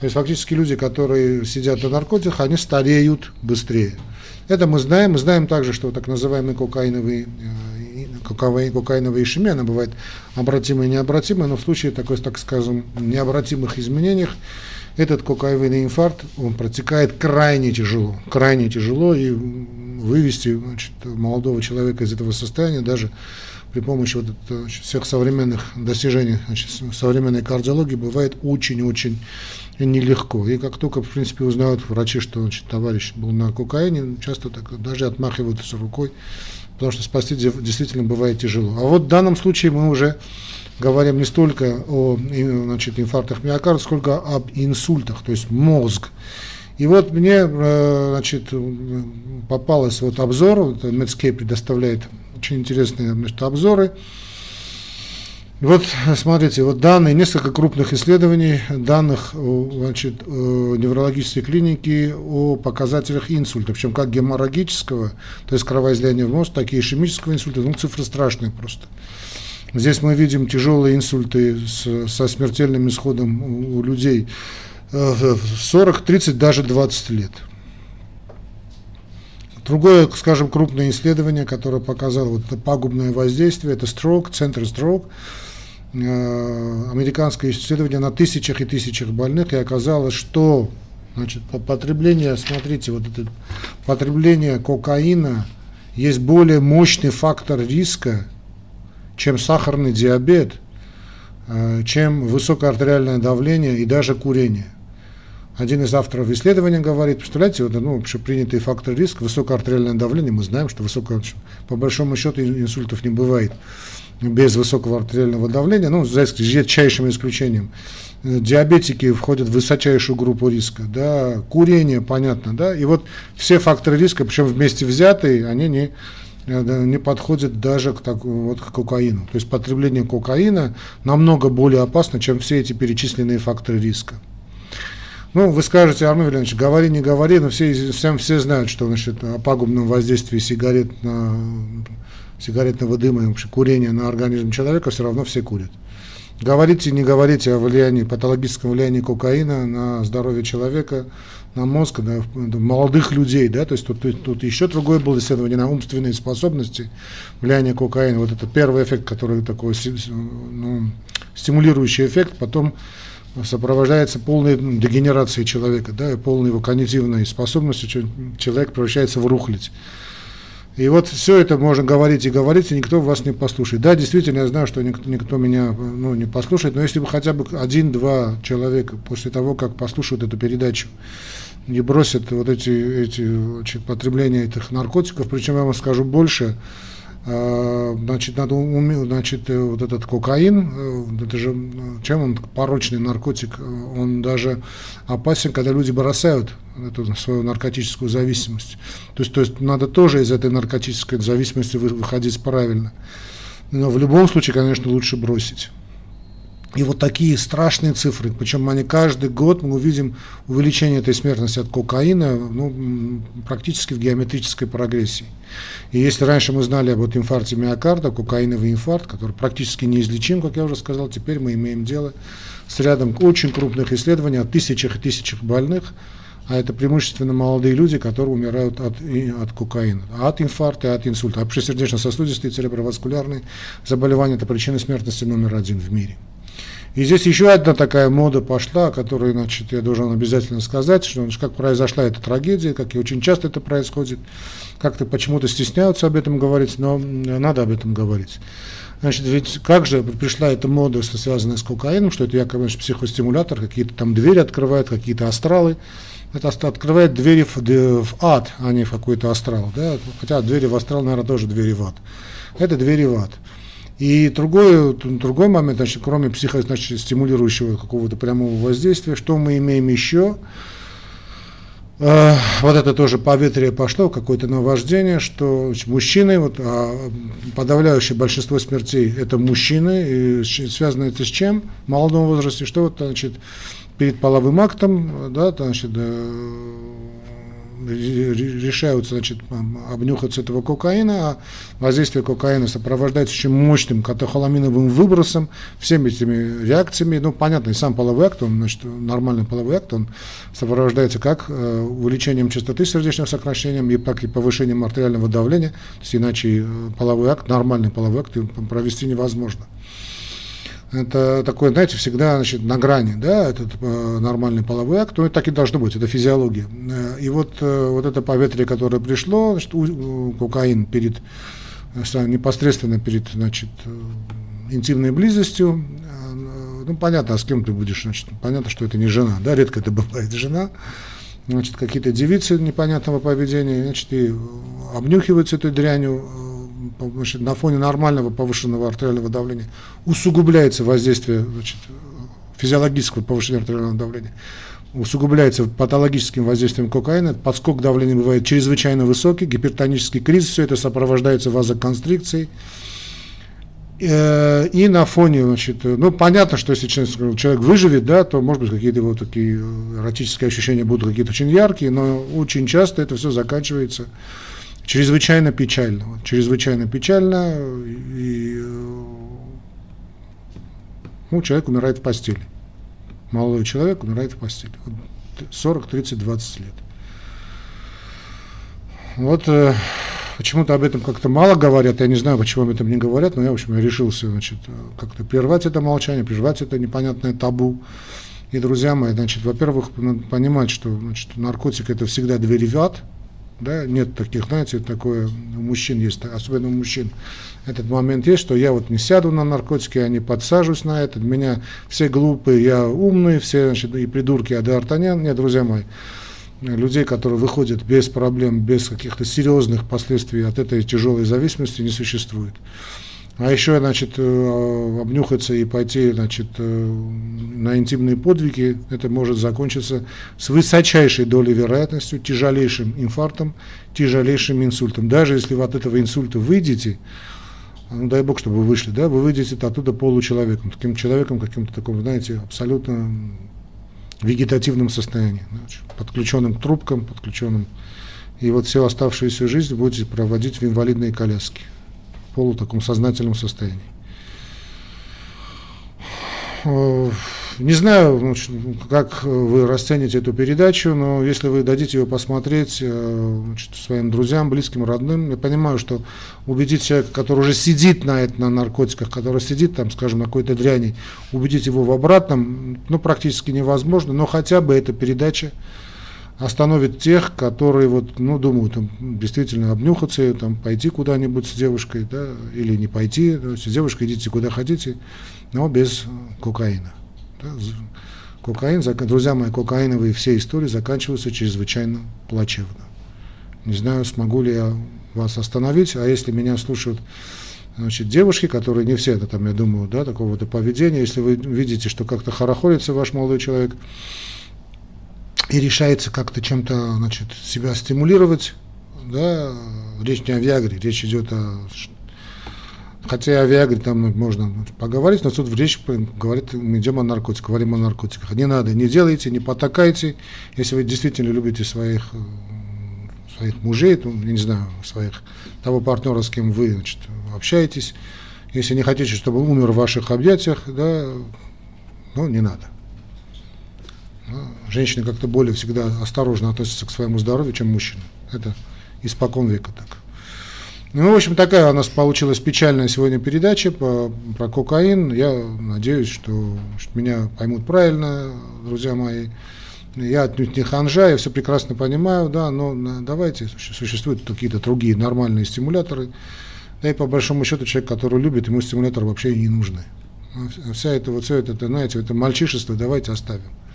То есть фактически люди, которые сидят на наркотиках, они стареют быстрее. Это мы знаем. Мы знаем также, что так называемые кокаиновые, э, кокаиновые ишемия, она бывает обратимая и необратимая, но в случае такой, так скажем, необратимых изменениях этот кокаиновый инфаркт, он протекает крайне тяжело, крайне тяжело, и вывести значит, молодого человека из этого состояния даже при помощи вот это, всех современных достижений значит, современной кардиологии бывает очень-очень нелегко. И как только, в принципе, узнают врачи, что значит, товарищ был на кокаине, часто так даже отмахиваются рукой, потому что спасти действительно бывает тяжело. А вот в данном случае мы уже говорим не столько о значит, инфарктах миокарда, сколько об инсультах, то есть мозг. И вот мне э, значит, попалось вот обзор, Medscape предоставляет очень интересные значит, обзоры. Вот, смотрите, вот данные, несколько крупных исследований, данных значит, неврологической клиники о показателях инсульта, причем как геморрагического, то есть кровоизлияния в мозг, так и ишемического инсульта, ну цифры страшные просто. Здесь мы видим тяжелые инсульты с, со смертельным исходом у, людей 40, 30, даже 20 лет. Другое, скажем, крупное исследование, которое показало вот это пагубное воздействие, это строк, центр строк, э, американское исследование на тысячах и тысячах больных, и оказалось, что значит, потребление, смотрите, вот это потребление кокаина есть более мощный фактор риска, чем сахарный диабет, э, чем высокое артериальное давление и даже курение. Один из авторов исследования говорит, представляете, вот, ну, принятый фактор риска, высокое артериальное давление, мы знаем, что высокое, по большому счету инсультов не бывает без высокого артериального давления, ну, за редчайшим исключением. Диабетики входят в высочайшую группу риска, да, курение, понятно, да, и вот все факторы риска, причем вместе взятые, они не, не подходят даже к, так, вот, к кокаину. То есть потребление кокаина намного более опасно, чем все эти перечисленные факторы риска. Ну, вы скажете, Армен Владимирович, говори, не говори, но все, всем, все знают, что значит, о пагубном воздействии сигарет на, сигаретного дыма и вообще курения на организм человека все равно все курят. Говорите, не говорите о влиянии, патологическом влиянии кокаина на здоровье человека, на мозг, на молодых людей, да, то есть тут, тут еще другое было исследование на умственные способности, влияние кокаина, вот это первый эффект, который такой ну, стимулирующий эффект, потом сопровождается полной дегенерацией человека, да, и полной его когнитивной способностью, человек превращается в рухлядь. И вот все это можно говорить и говорить, и никто вас не послушает. Да, действительно, я знаю, что никто, никто меня ну, не послушает, но если бы хотя бы один-два человека после того, как послушают эту передачу, не бросят вот эти, эти потребления этих наркотиков, причем я вам скажу больше, значит, надо уметь, значит, э, вот этот кокаин, э, это же, чем он порочный наркотик, он даже опасен, когда люди бросают эту свою наркотическую зависимость. То есть, то есть надо тоже из этой наркотической зависимости выходить правильно. Но в любом случае, конечно, лучше бросить. И вот такие страшные цифры, причем они каждый год мы увидим увеличение этой смертности от кокаина ну, практически в геометрической прогрессии. И если раньше мы знали об этом инфаркте миокарда, кокаиновый инфаркт, который практически неизлечим, как я уже сказал, теперь мы имеем дело с рядом очень крупных исследований о тысячах и тысячах больных, а это преимущественно молодые люди, которые умирают от, от кокаина, от инфаркта, от инсульта. А сердечно-сосудистые цереброваскулярные заболевания – это причина смертности номер один в мире. И здесь еще одна такая мода пошла, которую, значит, я должен обязательно сказать, что значит, как произошла эта трагедия, как и очень часто это происходит, как-то почему-то стесняются об этом говорить, но надо об этом говорить. Значит, ведь как же пришла эта мода, связанная с кокаином, что это якобы значит, психостимулятор, какие-то там двери открывают, какие-то астралы. Это открывает двери в, в ад, а не в какой-то астрал. Да? Хотя двери в астрал, наверное, тоже двери в ад. Это двери в ад. И другой, другой момент, значит, кроме психостимулирующего какого-то прямого воздействия, что мы имеем еще? Э, вот это тоже поветрие пошло, какое-то наваждение, что значит, мужчины, вот, а подавляющее большинство смертей это мужчины, и связано это с чем? В молодом возрасте, что вот, значит, перед половым актом, да, значит, решаются значит, обнюхаться этого кокаина, а воздействие кокаина сопровождается очень мощным катехоламиновым выбросом, всеми этими реакциями. Ну, понятно, и сам половой акт, он, значит, нормальный половой акт, он сопровождается как э, увеличением частоты сердечного сокращения, и так и повышением артериального давления. То есть иначе э, половой акт, нормальный половой акт провести невозможно это такое, знаете, всегда значит, на грани, да, этот э, нормальный половой акт, ну, так и должно быть, это физиология. Э, и вот, э, вот это поветрие, которое пришло, значит, у, кокаин перед, э, непосредственно перед, значит, э, интимной близостью, ну, понятно, а с кем ты будешь, значит, понятно, что это не жена, да, редко это бывает жена, значит, какие-то девицы непонятного поведения, значит, и обнюхиваются этой дрянью, значит, на фоне нормального повышенного артериального давления усугубляется воздействие значит, физиологического повышения артериального давления, усугубляется патологическим воздействием кокаина, подскок давления бывает чрезвычайно высокий, гипертонический кризис, все это сопровождается вазоконстрикцией. Э, и на фоне, значит, ну, понятно, что если человек выживет, да, то, может быть, какие-то вот такие эротические ощущения будут какие-то очень яркие, но очень часто это все заканчивается чрезвычайно печально. Вот, чрезвычайно печально, и э, ну, человек умирает в постели. Молодой человек умирает в постели. 40, 30, 20 лет. Вот э, почему-то об этом как-то мало говорят, я не знаю, почему об этом не говорят, но я, в общем, я решился, значит, как-то прервать это молчание, прервать это непонятное табу. И, друзья мои, значит, во-первых, понимать, что значит, наркотик это всегда двери в ад, да, нет таких, знаете, такое у мужчин есть, особенно у мужчин, этот момент есть, что я вот не сяду на наркотики, я не подсажусь на это, меня все глупые, я умный, все, значит, и придурки, а Д'Артаньян, нет, друзья мои, людей, которые выходят без проблем, без каких-то серьезных последствий от этой тяжелой зависимости не существует. А еще, значит, э, обнюхаться и пойти, значит, э, на интимные подвиги, это может закончиться с высочайшей долей вероятностью, тяжелейшим инфарктом, тяжелейшим инсультом. Даже если вы от этого инсульта выйдете, ну дай бог, чтобы вы вышли, да, вы выйдете оттуда получеловеком, таким человеком, каким-то таком, знаете, абсолютно вегетативном состоянии, значит, подключенным к трубкам, подключенным. И вот всю оставшуюся жизнь будете проводить в инвалидной коляске полу таком сознательном состоянии. Э, не знаю, ну, как вы расцените эту передачу, но если вы дадите ее посмотреть э, значит, своим друзьям, близким, родным, я понимаю, что убедить человека, который уже сидит на, это, на наркотиках, который сидит там, скажем, на какой-то дряни, убедить его в обратном, ну, практически невозможно, но хотя бы эта передача остановит тех, которые вот, ну, думают, там, действительно обнюхаться, там, пойти куда-нибудь с девушкой, да, или не пойти, есть с девушкой идите куда хотите, но без кокаина. Да. Кокаин, друзья мои, кокаиновые все истории заканчиваются чрезвычайно плачевно. Не знаю, смогу ли я вас остановить, а если меня слушают значит, девушки, которые не все это там, я думаю, да, такого-то поведения, если вы видите, что как-то хорохорится ваш молодой человек, и решается как-то чем-то, значит, себя стимулировать, да, речь не о Виагре, речь идет о Хотя о Виагре там можно поговорить, но тут в речь говорит, мы идем о наркотиках, говорим о наркотиках. Не надо, не делайте, не потакайте. Если вы действительно любите своих, своих мужей, то, я не знаю, своих, того партнера, с кем вы значит, общаетесь, если не хотите, чтобы он умер в ваших объятиях, да, ну, не надо. Женщины как-то более всегда осторожно относятся к своему здоровью, чем мужчины. Это испокон века так. Ну, в общем, такая у нас получилась печальная сегодня передача по, про кокаин. Я надеюсь, что, что меня поймут правильно, друзья мои. Я отнюдь не ханжа, я все прекрасно понимаю, да, но давайте, существуют какие-то другие нормальные стимуляторы. Да и по большому счету человек, который любит, ему стимуляторы вообще не нужны. Вся это вот все это, знаете, это мальчишество давайте оставим.